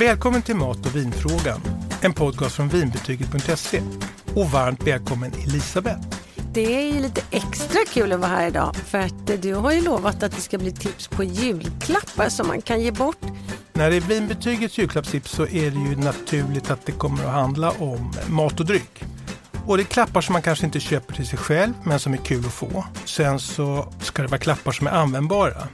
Välkommen till Mat och vinfrågan, en podcast från vinbetyget.se. Och varmt välkommen Elisabeth. Det är ju lite extra kul att vara här idag för att du har ju lovat att det ska bli tips på julklappar som man kan ge bort. När det är vinbetygets julklappstips så är det ju naturligt att det kommer att handla om mat och dryck. Och det är klappar som man kanske inte köper till sig själv men som är kul att få. Sen så ska det vara klappar som är användbara.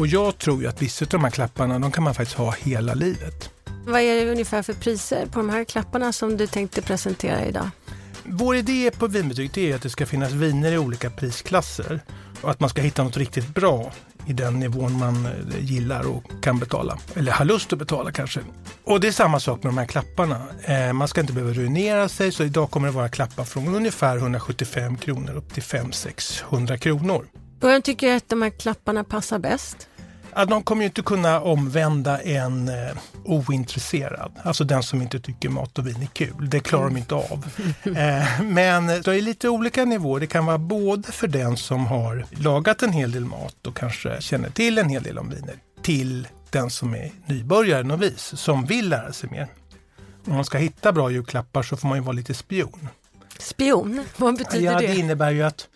Och jag tror ju att vissa av de här klapparna de kan man faktiskt ha hela livet. Vad är det ungefär för priser på de här klapparna som du tänkte presentera idag? Vår idé på vinbetyget är att det ska finnas viner i olika prisklasser och att man ska hitta något riktigt bra i den nivån man eh, gillar och kan betala. Eller har lust att betala kanske. Och det är samma sak med de här klapparna. Eh, man ska inte behöva ruinera sig så idag kommer det vara klappar från ungefär 175 kronor upp till 500-600 kronor. Och jag tycker att de här klapparna passar bäst? Ja, de kommer ju inte kunna omvända en eh, ointresserad, alltså den som inte tycker mat och vin är kul. Det klarar de inte av. Eh, men det är lite olika nivåer. Det kan vara både för den som har lagat en hel del mat och kanske känner till en hel del om viner, till den som är nybörjare, novis, som vill lära sig mer. Om man ska hitta bra julklappar så får man ju vara lite spion. Spion? Vad betyder ja, det? Det innebär ju att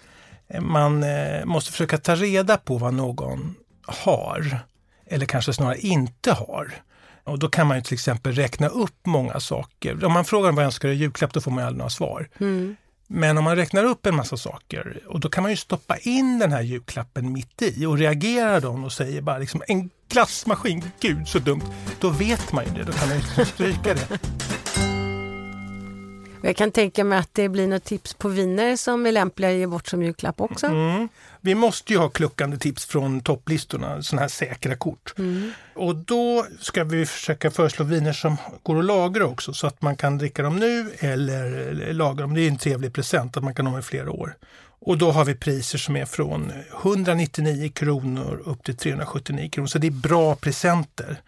man eh, måste försöka ta reda på vad någon har, eller kanske snarare inte har. Och då kan man ju till exempel räkna upp många saker. Om man frågar vad jag önskar i julklapp då får man ju aldrig några svar. Mm. Men om man räknar upp en massa saker och då kan man ju stoppa in den här julklappen mitt i och reagerar de och säger bara liksom en glassmaskin, gud så dumt. Då vet man ju det, då kan man ju stryka det. Jag kan tänka mig att det blir något tips på viner som är lämpliga att ge bort som julklapp också. Mm. Vi måste ju ha kluckande tips från topplistorna, sådana här säkra kort. Mm. Och då ska vi försöka föreslå viner som går att lagra också så att man kan dricka dem nu eller lagra dem. Det är en trevlig present att man kan ha dem i flera år. Och då har vi priser som är från 199 kronor upp till 379 kronor. Så det är bra presenter.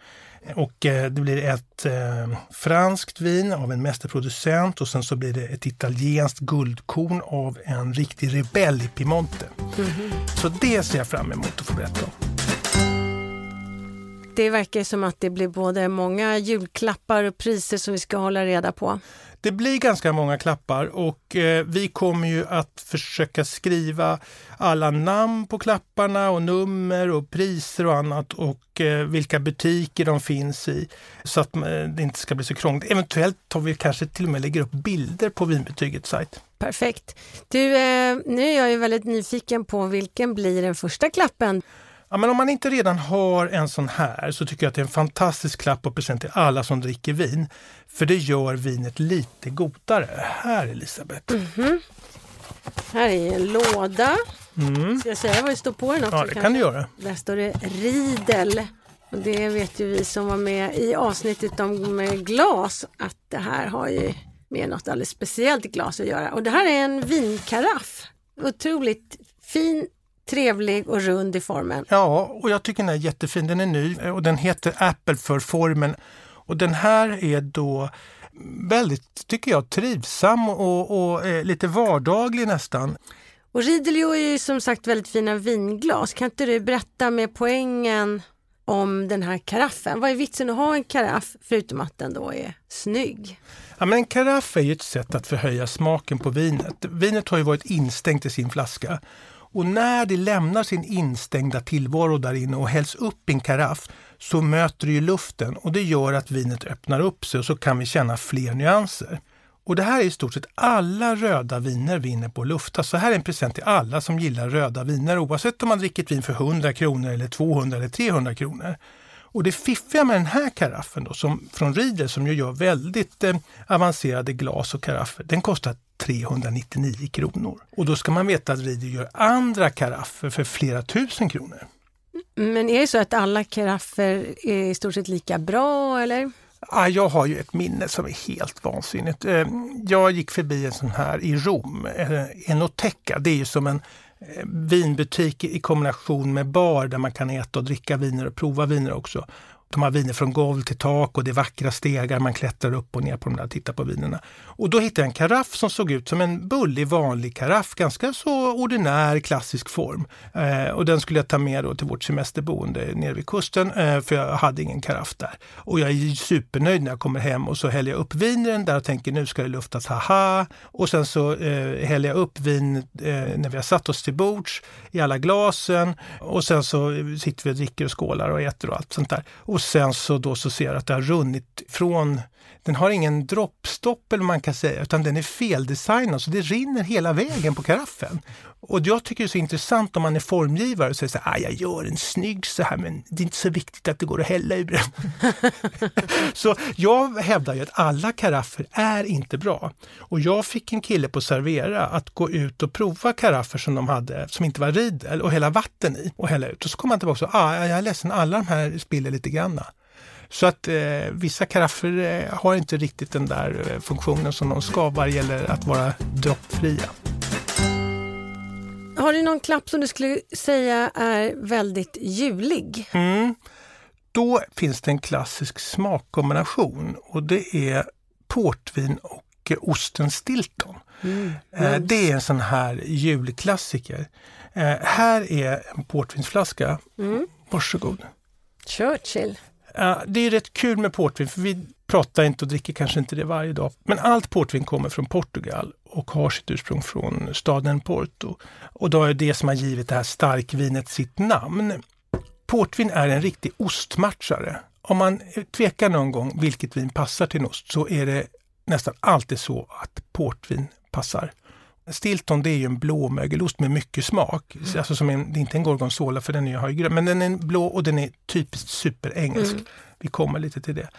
Och eh, det blir ett eh, franskt vin av en mästerproducent och sen så blir det ett italienskt guldkorn av en riktig rebell i Piemonte. Mm. Så det ser jag fram emot att få berätta om. Det verkar som att det blir både många julklappar och priser som vi ska hålla reda på. Det blir ganska många klappar och eh, vi kommer ju att försöka skriva alla namn på klapparna och nummer och priser och annat och eh, vilka butiker de finns i så att eh, det inte ska bli så krångligt. Eventuellt tar vi kanske till och med lägger upp bilder på vinbetygets sajt. Perfekt. Du, eh, nu är jag ju väldigt nyfiken på vilken blir den första klappen? Ja, men om man inte redan har en sån här så tycker jag att det är en fantastisk klapp och present till alla som dricker vin. För det gör vinet lite godare. Här Elisabeth. Mm -hmm. Här är en låda. Mm. Ska jag säga vad det står på den också? Ja, det kan du göra. Där står det Riedel. Och det vet ju vi som var med i avsnittet om glas att det här har ju med något alldeles speciellt glas att göra. Och det här är en vinkaraff. Otroligt fin trevlig och rund i formen. Ja, och jag tycker den är jättefin. Den är ny och den heter Apple för formen. Och den här är då väldigt, tycker jag, trivsam och, och eh, lite vardaglig nästan. Och Ridelio är ju som sagt väldigt fina vinglas. Kan inte du berätta med poängen om den här karaffen? Vad är vitsen att ha en karaff förutom att den då är snygg? Ja, men en karaff är ju ett sätt att förhöja smaken på vinet. Vinet har ju varit instängt i sin flaska och när det lämnar sin instängda tillvaro där inne och hälls upp i en karaff så möter det ju luften och det gör att vinet öppnar upp sig och så kan vi känna fler nyanser. Och det här är i stort sett alla röda viner vinner på att lufta. Så här är en present till alla som gillar röda viner oavsett om man dricker ett vin för 100 kronor eller 200 eller 300 kronor. Och det fiffiga med den här karaffen då, som, från Riedel som ju gör väldigt eh, avancerade glas och karaffer, den kostar 399 kronor. Och då ska man veta att Riedel gör andra karaffer för flera tusen kronor. Men är det så att alla karaffer är i stort sett lika bra eller? Ja, jag har ju ett minne som är helt vansinnigt. Eh, jag gick förbi en sån här i Rom, eh, Enoteca. Det är ju som en Eh, vinbutik i kombination med bar där man kan äta och dricka viner och prova viner också. De har viner från golv till tak och det är vackra stegar. Man klättrar upp och ner på de där och tittar på vinerna. Och då hittade jag en karaff som såg ut som en bullig vanlig karaff. Ganska så ordinär klassisk form. Eh, och den skulle jag ta med då till vårt semesterboende nere vid kusten eh, för jag hade ingen karaff där. Och jag är supernöjd när jag kommer hem och så häller jag upp vinen där och tänker nu ska det luftas, haha. Och sen så eh, häller jag upp vin eh, när vi har satt oss till bords i alla glasen och sen så sitter vi och dricker och skålar och äter och allt sånt där. Och och sen så då så ser jag att det har runnit från den har ingen droppstopp eller man kan säga, utan den är feldesignad så det rinner hela vägen på karaffen. Och jag tycker det är så intressant om man är formgivare och säger så här, ah, jag gör en snygg så här men det är inte så viktigt att det går att hälla ur den. så jag hävdar ju att alla karaffer är inte bra. Och jag fick en kille på Servera att gå ut och prova karaffer som de hade, som inte var Riedel och hälla vatten i och hälla ut. Och så kom han tillbaka och sa, ah, jag är ledsen, alla de här spiller lite grann granna. Så att eh, vissa karaffer eh, har inte riktigt den där eh, funktionen som de ska vad gäller att vara droppfria. Har du någon klapp som du skulle säga är väldigt julig? Mm. Då finns det en klassisk smakkombination och det är portvin och osten Stilton. Mm. Mm. Det är en sån här julklassiker. Här är en portvinsflaska. Mm. Varsågod. Churchill. Uh, det är rätt kul med portvin, för vi pratar inte och dricker kanske inte det varje dag. Men allt portvin kommer från Portugal och har sitt ursprung från staden Porto. Och då är det som har givit det här starkvinet sitt namn. Portvin är en riktig ostmatchare. Om man tvekar någon gång vilket vin passar till en ost så är det nästan alltid så att portvin passar. Stilton det är ju en blå mögelost med mycket smak. Mm. Alltså som en, det är inte en gorgonzola för den är ju grön, men den är blå och den är typiskt superengelsk. Mm. Vi kommer lite till det.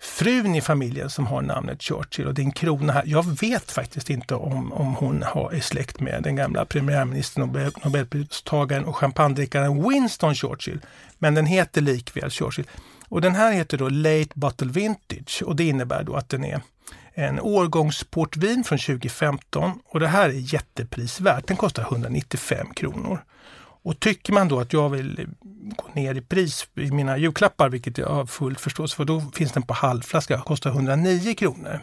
Frun i familjen som har namnet Churchill och din krona här. Jag vet faktiskt inte om, om hon har, är släkt med den gamla premiärministern, Nobel, Nobelpristagaren och champagnedrickaren Winston Churchill. Men den heter likväl Churchill. Och den här heter då Late Bottle Vintage och det innebär då att den är en årgångsportvin från 2015 och det här är jätteprisvärt. Den kostar 195 kronor. Och tycker man då att jag vill eh, gå ner i pris i mina julklappar, vilket jag har full förståelse för, då finns den på halvflaska, kostar 109 kronor.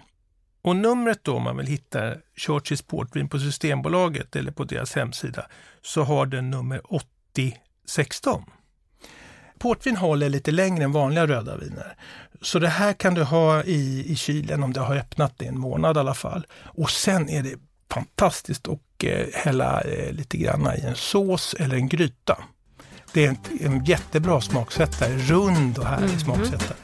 Och numret då om man vill hitta Churchills portvin på Systembolaget eller på deras hemsida så har den nummer 8016. Portvin håller lite längre än vanliga röda viner. Så det här kan du ha i, i kylen om det har öppnat i en månad i alla fall. Och sen är det fantastiskt att eh, hälla eh, lite grann i en sås eller en gryta. Det är en, en jättebra smaksättare, rund och härlig mm smaksättare.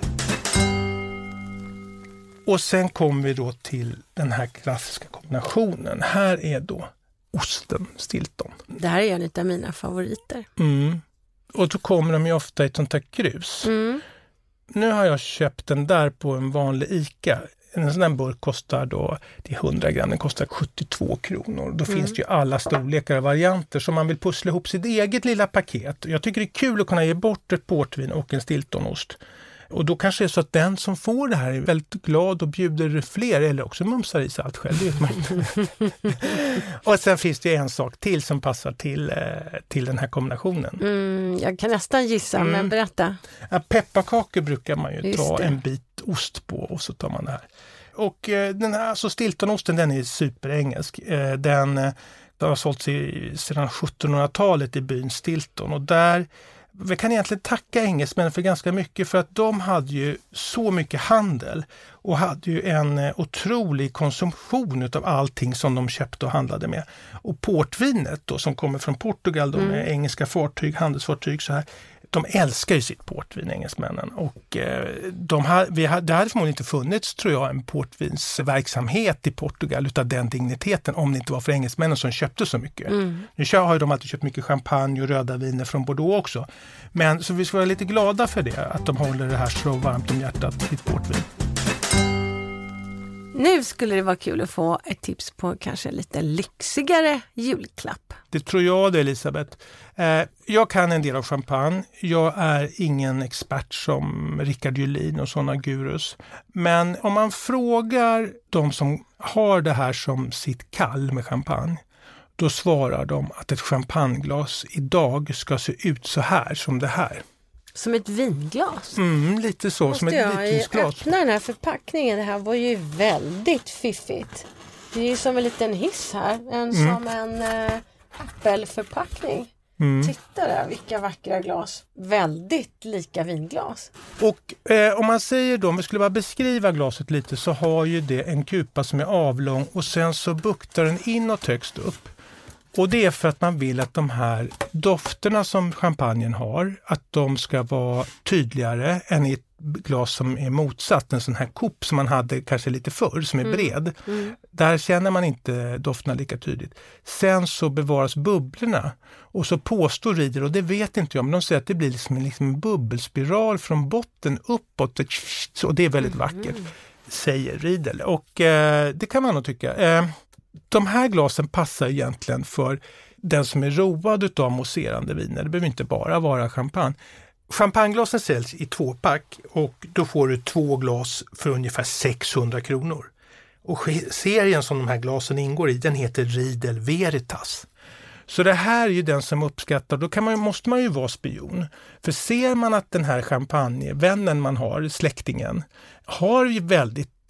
Och sen kommer vi då till den här klassiska kombinationen. Här är då osten Stilton. Det här är en av mina favoriter. Mm. Och då kommer de ju ofta i ett sånt här krus. Mm. Nu har jag köpt den där på en vanlig ICA. En sån här burk kostar då, det är 100 gram, den kostar 72 kronor. Då mm. finns det ju alla storlekar och varianter så man vill pussla ihop sitt eget lilla paket. Jag tycker det är kul att kunna ge bort ett portvin och en stiltonost. Och då kanske det är så att den som får det här är väldigt glad och bjuder fler eller också mumsar i sig allt själv. Och sen finns det en sak till som passar till, eh, till den här kombinationen. Mm, jag kan nästan gissa, mm. men berätta. Ja, pepparkakor brukar man ju Just ta det. en bit ost på och så tar man det här. Och eh, den här alltså Stiltonosten den är superengelsk. Eh, den, den har sålts i, sedan 1700-talet i byn Stilton och där vi kan egentligen tacka engelsmännen för ganska mycket för att de hade ju så mycket handel och hade ju en eh, otrolig konsumtion utav allting som de köpte och handlade med. Och portvinet då som kommer från Portugal, de med mm. engelska fartyg, handelsfartyg så här, de älskar ju sitt portvin, engelsmännen. Och eh, de har, vi har, det hade förmodligen inte funnits, tror jag, en portvinsverksamhet i Portugal utav den digniteten om det inte var för engelsmännen som köpte så mycket. Mm. Nu har ju de alltid köpt mycket champagne och röda viner från Bordeaux också. Men så vi ska vara lite glada för det, att de håller det här så varmt om hjärtat, sitt portvin. Nu skulle det vara kul att få ett tips på kanske lite lyxigare julklapp. Det tror jag det Elisabeth. Eh, jag kan en del av champagne. Jag är ingen expert som Rickard Julin och sådana gurus. Men om man frågar de som har det här som sitt kall med champagne, då svarar de att ett champagneglas idag ska se ut så här som det här. Som ett vinglas. Mm, lite så, som Måste ett jag vitvinsglas. öppna den här förpackningen? Det här var ju väldigt fiffigt. Det är ju som en liten hiss här. En som en eh, äppelförpackning. Titta där vilka vackra glas. Väldigt lika vinglas. Och eh, om man säger då, om vi skulle bara beskriva glaset lite så har ju det en kupa som är avlång och sen så buktar den inåt högst upp. Och det är för att man vill att de här dofterna som champagnen har, att de ska vara tydligare än i ett glas som är motsatt, en sån här kopp som man hade kanske lite förr, som är bred. Där känner man inte dofterna lika tydligt. Sen så bevaras bubblorna och så påstår Riedel, och det vet inte jag, men de säger att det blir liksom en, liksom en bubbelspiral från botten uppåt. Och det är väldigt vackert, säger Riedel. Och eh, det kan man nog tycka. Eh, de här glasen passar egentligen för den som är road utav mousserande viner. Det behöver inte bara vara champagne. Champagneglasen säljs i tvåpack och då får du två glas för ungefär 600 kronor. Och serien som de här glasen ingår i, den heter Riedel Veritas. Så det här är ju den som uppskattar, då kan man, måste man ju vara spion. För ser man att den här champagnevännen man har, släktingen, har ju väldigt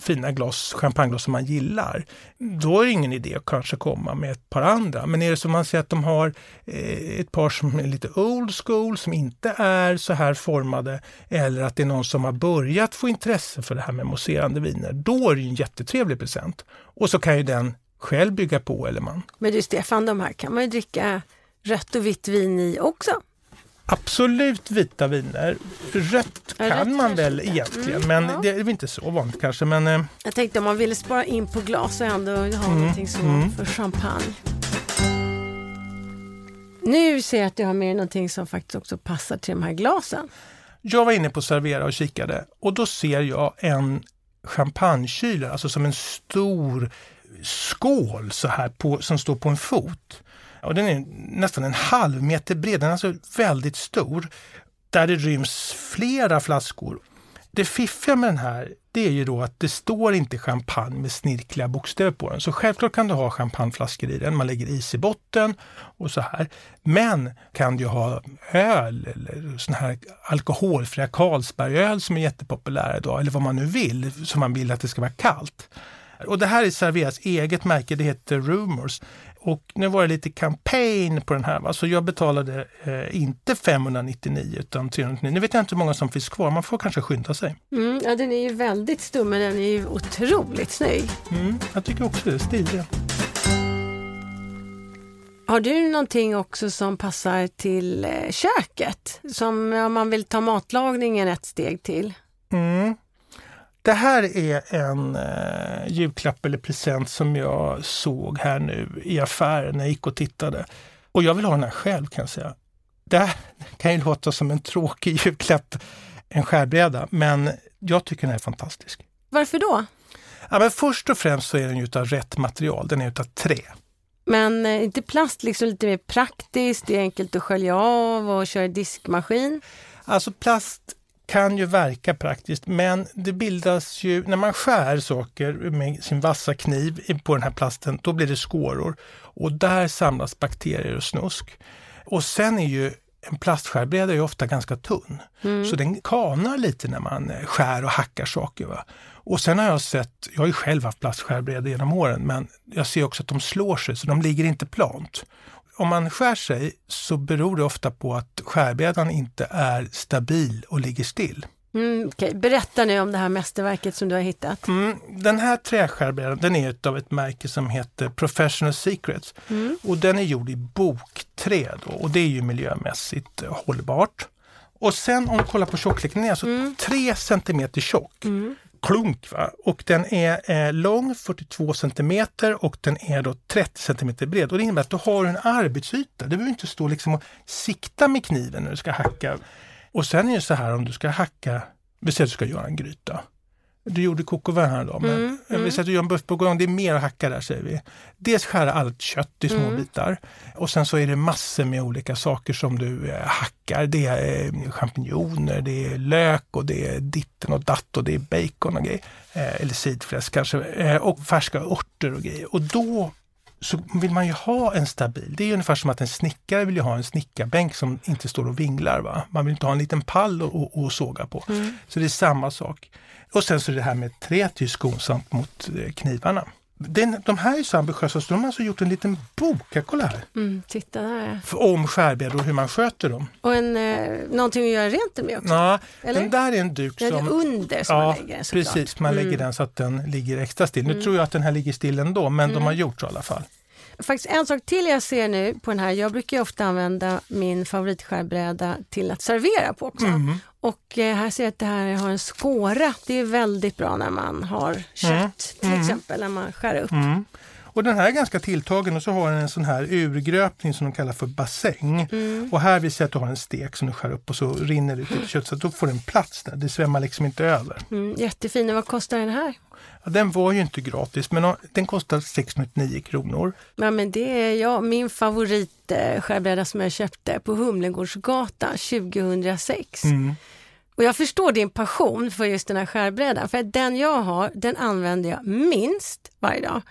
fina glas, champagneglas som man gillar, då är det ingen idé att kanske komma med ett par andra. Men är det som man ser att de har eh, ett par som är lite old school, som inte är så här formade, eller att det är någon som har börjat få intresse för det här med mousserande viner, då är det ju en jättetrevlig present. Och så kan ju den själv bygga på, eller man. Men du Stefan, de här kan man ju dricka rött och vitt vin i också. Absolut vita viner. Rött kan rött man väl inte. egentligen, Mm, men ja. det är väl inte så vanligt kanske. Men eh, Jag tänkte om man ville spara in på glas och ändå ha Mm, någonting så för champagne. Nu ser jag att du har med någonting som faktiskt också passar till de här glasen. jag var inne på Servera och kikade och då ser jag en champagnekylare, alltså som en stor skål så här på, som står på en fot. Och den är nästan en halv meter bred, den är alltså väldigt stor. Där det ryms flera flaskor. Det fiffiga med den här, det är ju då att det står inte champagne med snirkliga bokstäver på den. Så självklart kan du ha champagneflaskor i den, man lägger is i botten och så här. Men kan du ha öl eller sån här alkoholfria Carlsbergöl som är jättepopulära idag, eller vad man nu vill, som man vill att det ska vara kallt. Och det här är Serveras eget märke, det heter Rumors. Och nu var det lite campaign på den här, va? så jag betalade eh, inte 599 utan 399. Nu vet jag inte hur många som finns kvar, man får kanske skynda sig. Mm, ja, den är ju väldigt stor men den är ju otroligt snygg. Mm, jag tycker också det är stiligt. Har du någonting också som passar till eh, köket? Som om man vill ta matlagningen ett steg till? Mm. Det här är en eh, julklapp eller present som jag såg här nu i affären när jag gick och tittade. Och jag vill ha den här själv kan jag säga. Det här kan ju låta som en tråkig julklapp, en skärbräda, men jag tycker den är fantastisk. Varför då? Ja, men först och främst så är den ju utav rätt material, den är utav trä. Men eh, inte plast liksom lite mer praktiskt, det är enkelt att skölja av och köra i diskmaskin. Alltså plast kan ju verka praktiskt men det bildas ju, när man skär saker med sin vassa kniv på den här plasten, då blir det skåror och där samlas bakterier och snusk. Och sen är ju en plastskärbräda är ofta ganska tunn, så den kanar lite när man eh, skär och hackar saker. Va? Och sen har jag sett, jag har ju själv haft plastskärbrädor genom åren, men jag ser också att de slår sig så de ligger inte plant. Om man skär sig så beror det ofta på att skärbrädan inte är stabil och ligger still. Mm, okej. Berätta nu om det här mästerverket som du har hittat. Mm, den här träskärbrädan den är av ett märke som heter Professional Secrets och den är gjord i bokträ då, och det är ju miljömässigt hållbart. Och sen om du kollar på tjockleken, den är alltså 3 centimeter tjock. Klunk va? Och den är eh, lång 42 centimeter och den är då 30 centimeter bred. Och det innebär att du har en arbetsyta. Du behöver inte stå liksom och sikta med kniven när du ska hacka. Och sen är det så här om du ska hacka, vi säger att du ska göra en gryta. Du gjorde coq här då, men mm, vi säger att du gör en buff bourgogne, det är mer att hacka där säger vi. Dels skära allt kött i små bitar och sen så är det massor med olika saker som du eh, hackar. Det är eh, champinjoner, det är lök och det är ditten och datt och det är bacon och grejer. Eh, eller sidfläsk kanske. Eh, och färska örter och grejer. Och då så vill man ju ha en stabil. Det är ungefär som att en snickare vill ha en snickarbänk som inte står och vinglar. Va? Man vill inte ha en liten pall att såga på. Mm. Så det är samma sak. Och sen så är det här med trät är skonsamt mot eh, knivarna. Den, de här är så ambitiösa så de har alltså gjort en liten bok, kolla här. Mm, titta där. Om skärbrädor och hur man sköter dem. Och en, eh, någonting att göra rent med också? Ja, Eller? den där är en duk den som... är under som ja, man lägger såklart. precis. Man lägger mm. den så att den ligger extra still. Nu mm. tror jag att den här ligger still ändå, men de har mm. gjort så i alla fall. Faktiskt en sak till jag ser nu på den här. Jag brukar ofta använda min favoritskärbräda till att servera på också. Mm. Och eh, här ser jag att det här har en skåra. Det är väldigt bra när man har kött mm. till mm. exempel, när man skär upp. Mm. Och den här är ganska tilltagen och så har den en sån här urgröpning som de kallar för bassäng. Mm. Och här visar jag att du har en stek som du skär upp och så rinner det ut lite kött så att då får den plats där. Det svämmar liksom inte över. Mm, jättefin. Och vad kostar den här? Ja, den var ju inte gratis men den kostar 609 kronor. Ja, men det är jag, min favorit eh, skärbräda som jag köpte på Humlegårdsgatan 2006. Mm. Och jag förstår din passion för just den här skärbrädan, för den jag har, den använder jag minst varje dag.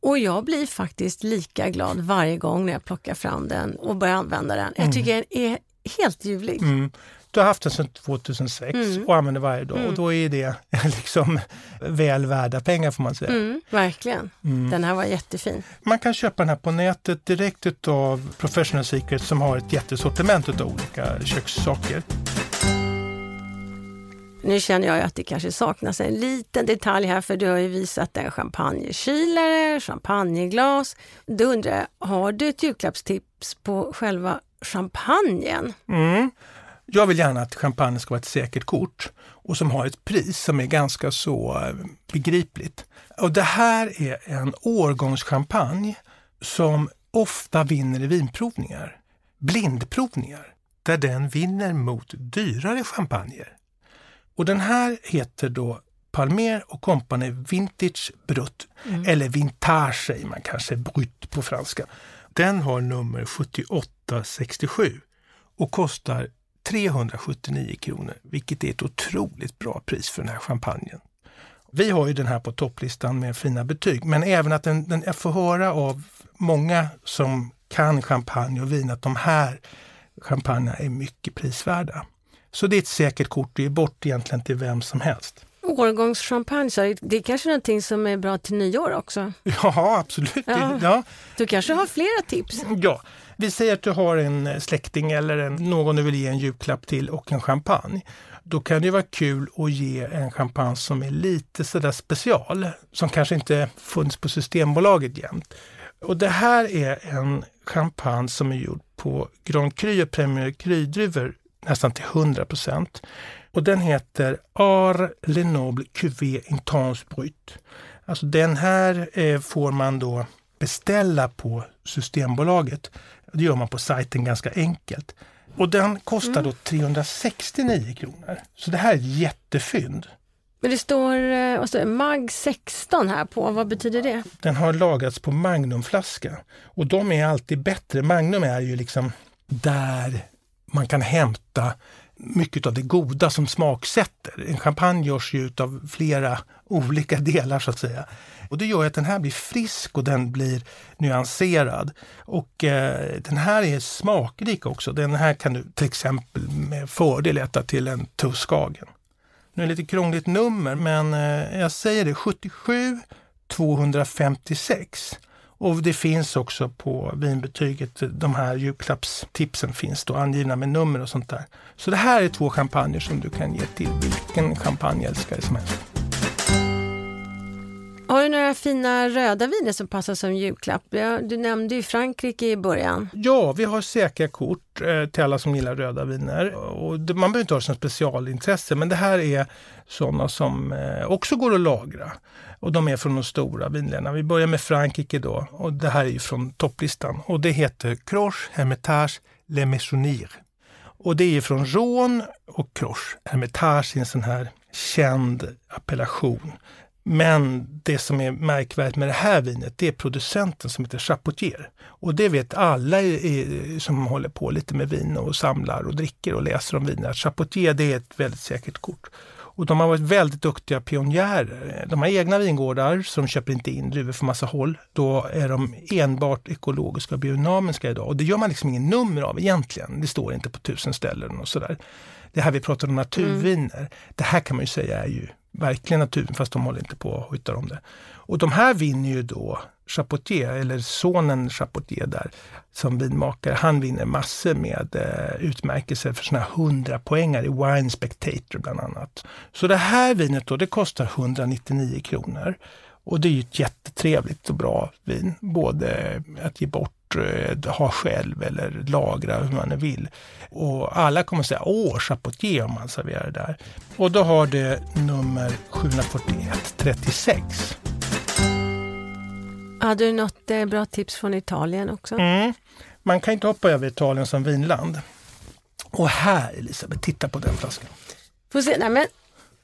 Och jag blir faktiskt lika glad varje gång när jag plockar fram den och börjar använda den. Jag mm. tycker den är helt ljuvlig. Mm. Du har haft den sedan 2006 mm. och använder varje dag mm. och då är det liksom väl värda pengar får man säga. Mm, verkligen. Mm. Den här var jättefin. Man kan köpa den här på nätet direkt av Professional Secret som har ett jättesortiment av olika kökssaker. Nu känner jag att det kanske saknas en liten detalj här för du har ju visat en champagnekylare, champagneglas. Då undrar jag, har du ett julklappstips på själva champagnen? Mm. Jag vill gärna att champagne ska vara ett säkert kort och som har ett pris som är ganska så eh, begripligt. Och det här är en årgångschampagne som ofta vinner i vinprovningar, blindprovningar, där den vinner mot dyrare champagner. Och den här heter då Palmer och Company Vintage Brut, mm. eller Vintage säger man kanske, Brut på franska. Den har nummer 7867 och kostar 379 kronor, vilket är ett otroligt bra pris för den här champagnen. Vi har ju den här på topplistan med fina betyg, men även att den, den, jag får höra av många som kan champagne och vin att de här champagnerna är mycket prisvärda. Så det är ett säkert kort, det är bort egentligen till vem som helst. Årgångschampagne, så det är kanske någonting som är bra till nyår också? Ja, absolut. Ja. ja. Du kanske har flera tips? Ja, vi säger att du har en släkting eller en, någon du vill ge en julklapp till och en champagne. Då kan det vara kul att ge en champagne som är lite sådär special, som kanske inte funnits på Systembolaget jämt. Och det här är en champagne som är gjord på Grand Cru och Premier Cru-druvor nästan till 100 procent. Och den heter Ar Lenoble Cuvée Intense Brut. Alltså den här eh, får man då beställa på Systembolaget. Det gör man på sajten ganska enkelt. Och den kostar då 369 kronor. Så det här är ett jättefynd. Men det står, eh, står MAG 16 här på, vad betyder det? Den har lagrats på Magnumflaska och de är alltid bättre. Magnum är ju liksom där man kan hämta mycket av det goda som smaksätter. En champagne görs ju av flera olika delar så att säga. Och det gör att den här blir frisk och den blir nyanserad. Och eh, den här är smakrik också. Den här kan du till exempel med fördel äta till en Tuskagen. Nu är det lite krångligt nummer men eh, jag säger det 77 256. Och det finns också på vinbetyget, de här julklappstipsen finns då angivna med nummer och sånt där. Så det här är två champagner som du kan ge till vilken champagneälskare som helst. Har du några fina röda viner som passar som julklapp? Du nämnde ju Frankrike i början. Ja, vi har säkra kort eh, till alla som gillar röda viner. Och man behöver inte ha det som specialintresse, men det här är sådana som eh, också går att lagra. Och de är från de stora vinländerna. Vi börjar med Frankrike då och det här är ju från topplistan. Och det heter Croche Hermitage Le Maisonnier. Och det är från Rhône och Croche. Hermitage är en sån här känd appellation men det som är märkvärdigt med det här vinet, det är producenten som heter Chapoutier. Och det vet alla i, som håller på lite med vin och samlar och dricker och läser om viner. Chapoutier, det är ett väldigt säkert kort. Och de har varit väldigt duktiga pionjärer. De har egna vingårdar som köper inte in druvor från massa håll. Då är de enbart ekologiska och biodynamiska idag. Och det gör man liksom ingen nummer av egentligen. Det står inte på tusen ställen och sådär. Det här vi pratar om naturviner. Mm. Det här kan man ju säga är ju verkligen naturen fast de håller inte på och hojtar om det. Och de här vinner ju då Chapotier, eller sonen Chapotier där, som vinmakare, han vinner massor med eh, utmärkelser för sina 100 poängar i Wine Spectator bland annat. Så det här vinet då, det kostar 199 kronor. Och det är ju ett jättetrevligt och bra vin, både att ge bort ha själv eller lagra hur man vill. Och alla kommer säga åh, Chapotier om man serverar det där. Och då har det nummer 741 36. Hade du något eh, bra tips från Italien också? Mm. Man kan inte hoppa över Italien som vinland. Och här Elisabeth, titta på den flaskan. Får se, nej men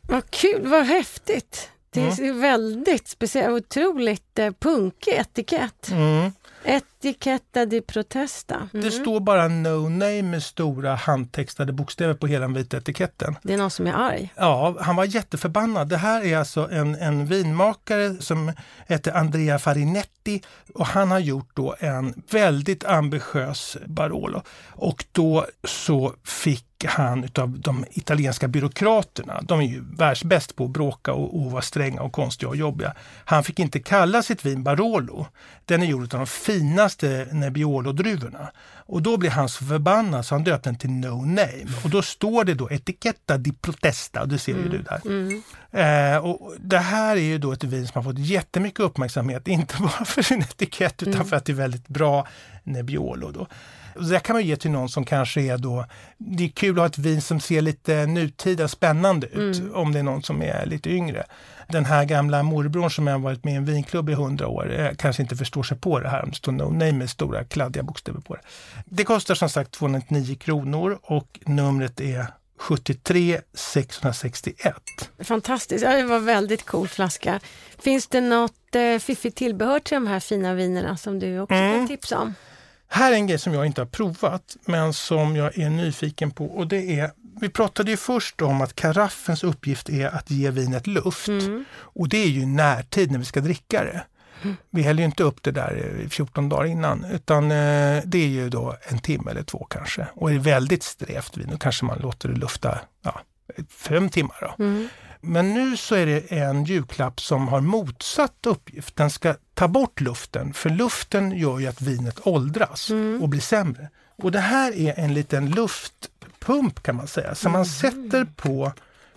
vad kul, vad häftigt. Det är mm. väldigt speciellt, otroligt eh, punkig etikett. Mm. Etiketta di protesta. Mm. Det står bara no name med stora handtextade bokstäver på hela den vita etiketten. Det är någon som är arg? Ja, han var jätteförbannad. Det här är alltså en, en vinmakare som heter Andrea Farinetti och han har gjort då en väldigt ambitiös Barolo. Och då så fick han utav de italienska byråkraterna, de är ju världsbäst på att bråka och, och vara stränga och konstiga och jobbiga. Han fick inte kalla sitt vin Barolo. Den är gjord av de finaste Nebbiolo-druvorna. Och då blir han så förbannad så han döpte den till No Name. Och då står det då Etiketta di Protesta, det ser mm. ju du där. Mm. Eh, och det här är ju då ett vin som har fått jättemycket uppmärksamhet, inte bara för sin etikett utan mm. för att det är väldigt bra Nebbiolo. Då. Det kan man ge till någon som kanske är då, det är kul att ha ett vin som ser lite nutida spännande ut, mm. om det är någon som är lite yngre. Den här gamla morbrorn som har varit med i en vinklubb i hundra år eh, kanske inte förstår sig på det här om det står No Name med stora kladdiga bokstäver på det. Det kostar som sagt 209 kronor och numret är 73 661. Fantastiskt, ja, det var väldigt cool flaska. Finns det något eh, fiffigt tillbehör till de här fina vinerna som du också mm. kan tipsa om? Här är en grej som jag inte har provat men som jag är nyfiken på och det är vi pratade ju först om att karaffens uppgift är att ge vinet luft. Mm. Och det är ju närtid när vi ska dricka det. Mm. Vi häller ju inte upp det där 14 dagar innan utan eh, det är ju då en timme eller två kanske. Och är det väldigt strävt vin då kanske man låter det lufta ja, fem timmar. Då. Mm. Men nu så är det en julklapp som har motsatt uppgift. Den ska ta bort luften, för luften gör ju att vinet åldras mm. och blir sämre. Och det här är en liten luftpump kan man säga, som man mm. sätter på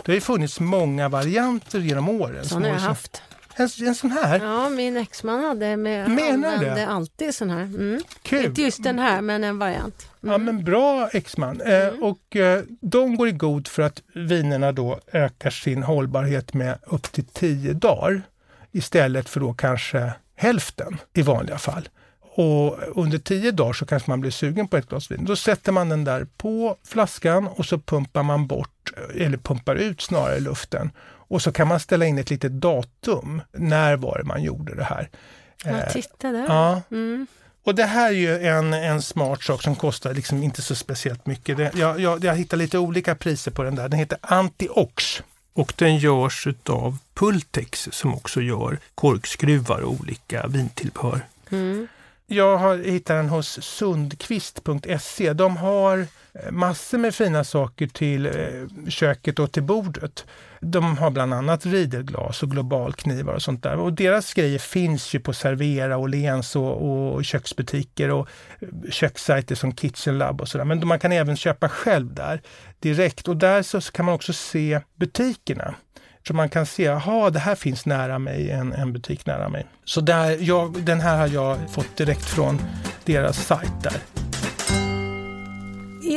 det har ju funnits många varianter genom åren. Sån har jag haft. En, en sån här? Ja, min exman hade med, Menar använde det? alltid sån här. Mm. Kul. Inte just den här, men en variant. Mm. Ja, men bra exman. Eh, mm. Eh, och eh, de går i god för att vinerna då ökar sin hållbarhet med upp till 10 dagar istället för då kanske hälften i vanliga fall. Och under 10 dagar så kanske man blir sugen på ett glas vin. Då sätter man den där på flaskan och så pumpar man bort, eller pumpar ut snarare luften och så kan man ställa in ett litet datum. När var det man gjorde det här? Ja, eh, titta där. Ja. Mm. Och det här är ju en, en smart sak som kostar liksom inte så speciellt mycket. Det, jag, jag, jag hittar lite olika priser på den där. Den heter Antiox och den görs av Pultex som också gör korkskruvar och olika vintillbehör. Mm. Jag har hittat den hos sundqvist.se. De har Eh, massor med fina saker till eh, köket och till bordet. De har bland annat riderglas och globalknivar och sånt där. Och deras grejer finns ju på Servera, Åhléns och, och köksbutiker och eh, kökssajter som Kitchen Lab och sådär. Men man kan även köpa själv där direkt och där så kan man också se butikerna. Så man kan se, jaha, det här finns nära mig, en, en butik nära mig. Så där, jag, den här har jag fått direkt från deras sajt där.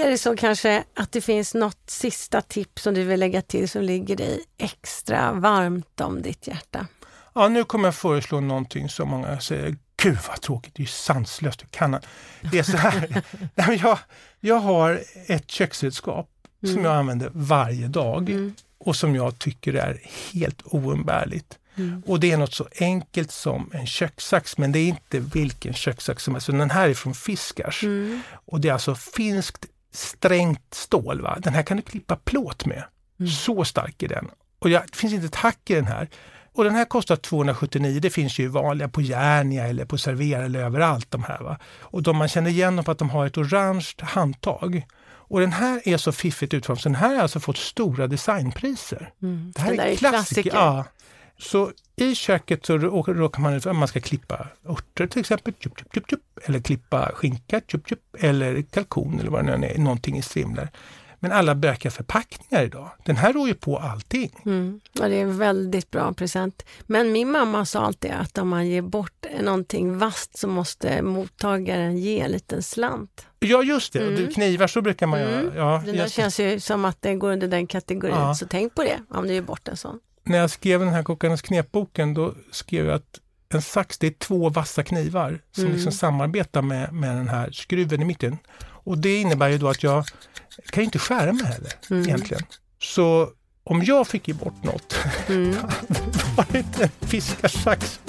Är det så kanske att det finns något sista tips som du vill lägga till som ligger dig extra varmt om ditt hjärta? Ja, nu kommer jag föreslå någonting som många säger, gud vad tråkigt, det är ju sanslöst. Kan det är så här, jag, jag har ett köksredskap mm. som jag använder varje dag. Mm och som jag tycker är helt oumbärligt. Mm. Och det är något så enkelt som en kökssax, men det är inte vilken kökssax som helst. Den här är från Fiskars. Mm. Och det är alltså finskt strängt stål. Va? Den här kan du klippa plåt med. Mm. Så stark är den. Och jag, det finns inte ett hack i den här. Och den här kostar 279, det finns ju vanliga på Järnia eller på Servera eller överallt de här. Va? Och de man känner igen dem på att de har ett orange handtag. Och den här är så fiffigt utformad så den här har alltså fått stora designpriser. Mm. Det här Den är är klassiker. klassiker. Ja. Så i köket så råkar man ut för att man ska klippa örter till exempel, tjup, tjup, tjup, tjup, eller klippa skinka, tjup, tjup, eller kalkon eller vad det nu är, någonting i strimlor. Men alla bökiga förpackningar idag, den här rår ju på allting. Mm. Ja, det är en väldigt bra present. Men min mamma sa alltid att om man ger bort någonting vasst så måste mottagaren ge en liten slant. Ja just det, Mm. det- knivar så brukar man Mm. göra. Ja, jag- känns ju som att den går under den kategorin, Ja. så tänk på det om du ger bort en sån. När jag skrev den här Kockarnas knepboken då skrev jag att en sax det är två vassa knivar som Mm. liksom samarbetar med, med den här skruven i mitten. Och det innebär ju då att jag kan inte skära mig heller Mm. egentligen. Så om jag fick ge bort något Mm. var det inte en fiskarsax.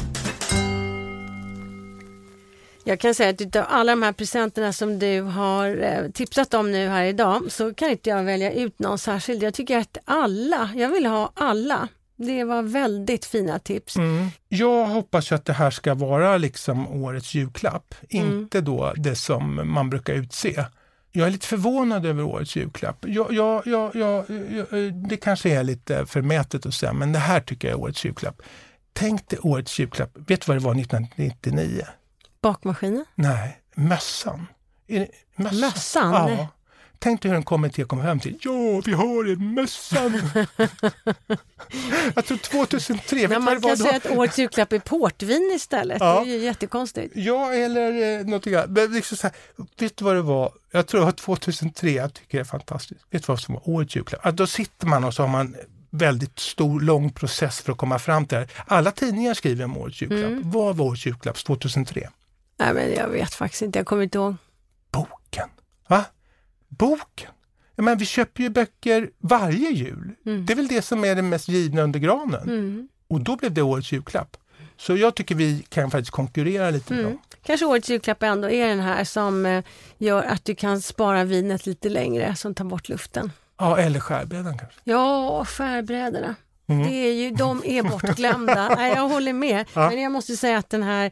Jag kan säga att utav alla de här presenterna som du har eh, tipsat om nu här idag så kan inte jag välja ut någon särskild. Jag tycker att alla, jag vill ha alla. Det var väldigt fina tips. Mm. Jag hoppas ju att det här ska vara liksom årets julklapp, Mm. inte då det som man brukar utse. Jag är lite förvånad över årets julklapp. Jag, jag, jag, jag, det kanske är lite förmätet att säga, men det här tycker jag är årets julklapp. Tänk dig årets julklapp. Vet du vad det var 1999? Bakmaskinen? Nej, mössan. Mössan? Mössan? Ja. Tänk dig hur en kommitté kommer hem till. Ja, vi har en mössan. jag tror 2003, vet Ja, man var kan säga att årets julklapp är portvin istället. Ja. Det är ju jättekonstigt. Ja, eller eh, någonting annat. Men liksom så här, vet du vad det var? Jag tror det var 2003, jag tycker det är fantastiskt. Vet du vad som var årets julklapp? Att då sitter man och så har man väldigt stor, lång process för att komma fram till det här. Alla tidningar skriver om årets julklapp. Mm. Vad var årets julklapp 2003? Nej, men jag vet faktiskt inte, jag kommer inte ihåg. Boken. Va? Boken? Ja, men vi köper ju böcker varje jul. Mm. Det är väl det som är det mest givna under granen. Mm. Och då blev det årets julklapp. Så jag tycker vi kan faktiskt konkurrera lite Mm. dem. Kanske årets julklapp ändå är den här som eh, gör att du kan spara vinet lite längre, som tar bort luften. Ja, eller skärbrädan kanske. Ja, skärbrädorna. Mm. Det är ju, de är bortglömda. Nej, jag håller med. Ja. Men jag måste säga att den här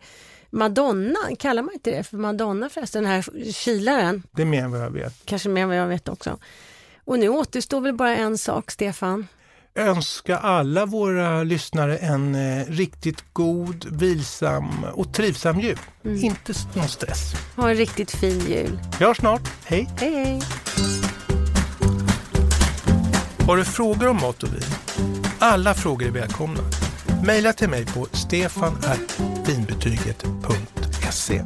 Madonna, kallar man inte det för Madonna förresten, den här kilaren, Det är mer än vad jag vet. kanske mer än vad jag vet också. Och nu återstår väl bara en sak, Stefan. önska alla våra lyssnare en eh, riktigt god, vilsam och trivsam jul. Mm. Inte någon stress. Ha en riktigt fin jul. Vi hörs snart. Hej! Hej, hej! Har du frågor om mat och vin? Alla frågor är välkomna. Maila till mig på stefanvinbetyget.se